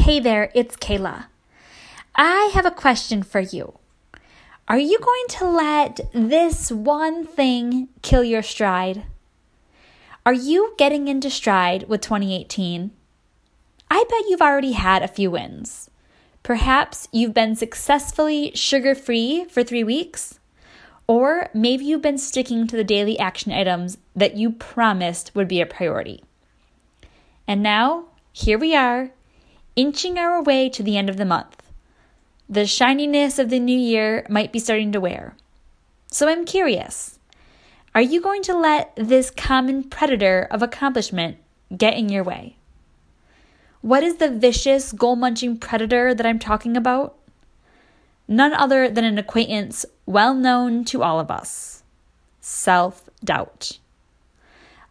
Hey there, it's Kayla. I have a question for you. Are you going to let this one thing kill your stride? Are you getting into stride with 2018? I bet you've already had a few wins. Perhaps you've been successfully sugar free for three weeks, or maybe you've been sticking to the daily action items that you promised would be a priority. And now, here we are, inching our way to the end of the month. The shininess of the new year might be starting to wear. So I'm curious are you going to let this common predator of accomplishment get in your way? What is the vicious, goal munching predator that I'm talking about? None other than an acquaintance well known to all of us self doubt.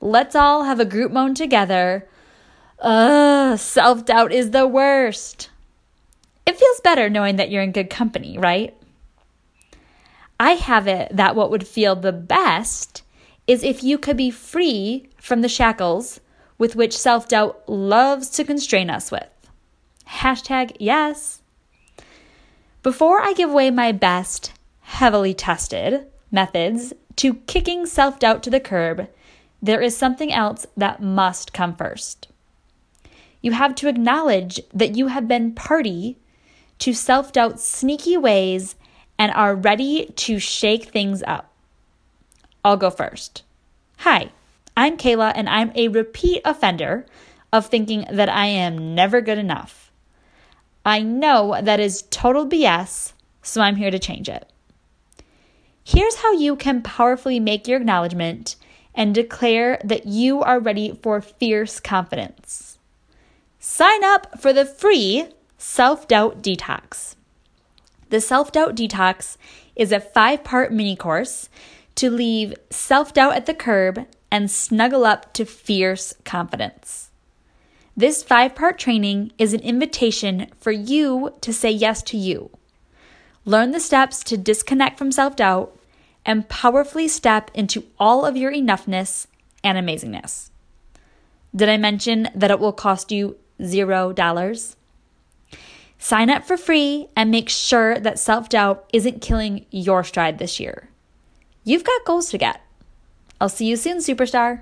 Let's all have a group moan together Ugh, self doubt is the worst. It feels better knowing that you're in good company, right? I have it that what would feel the best is if you could be free from the shackles with which self doubt loves to constrain us with. Hashtag yes. Before I give away my best, heavily tested methods to kicking self doubt to the curb, there is something else that must come first. You have to acknowledge that you have been party to self doubt's sneaky ways and are ready to shake things up. I'll go first. Hi, I'm Kayla, and I'm a repeat offender of thinking that I am never good enough. I know that is total BS, so I'm here to change it. Here's how you can powerfully make your acknowledgement and declare that you are ready for fierce confidence. Sign up for the free Self Doubt Detox. The Self Doubt Detox is a five part mini course to leave self doubt at the curb and snuggle up to fierce confidence. This five part training is an invitation for you to say yes to you. Learn the steps to disconnect from self doubt and powerfully step into all of your enoughness and amazingness. Did I mention that it will cost you $0. Sign up for free and make sure that self doubt isn't killing your stride this year. You've got goals to get. I'll see you soon, superstar.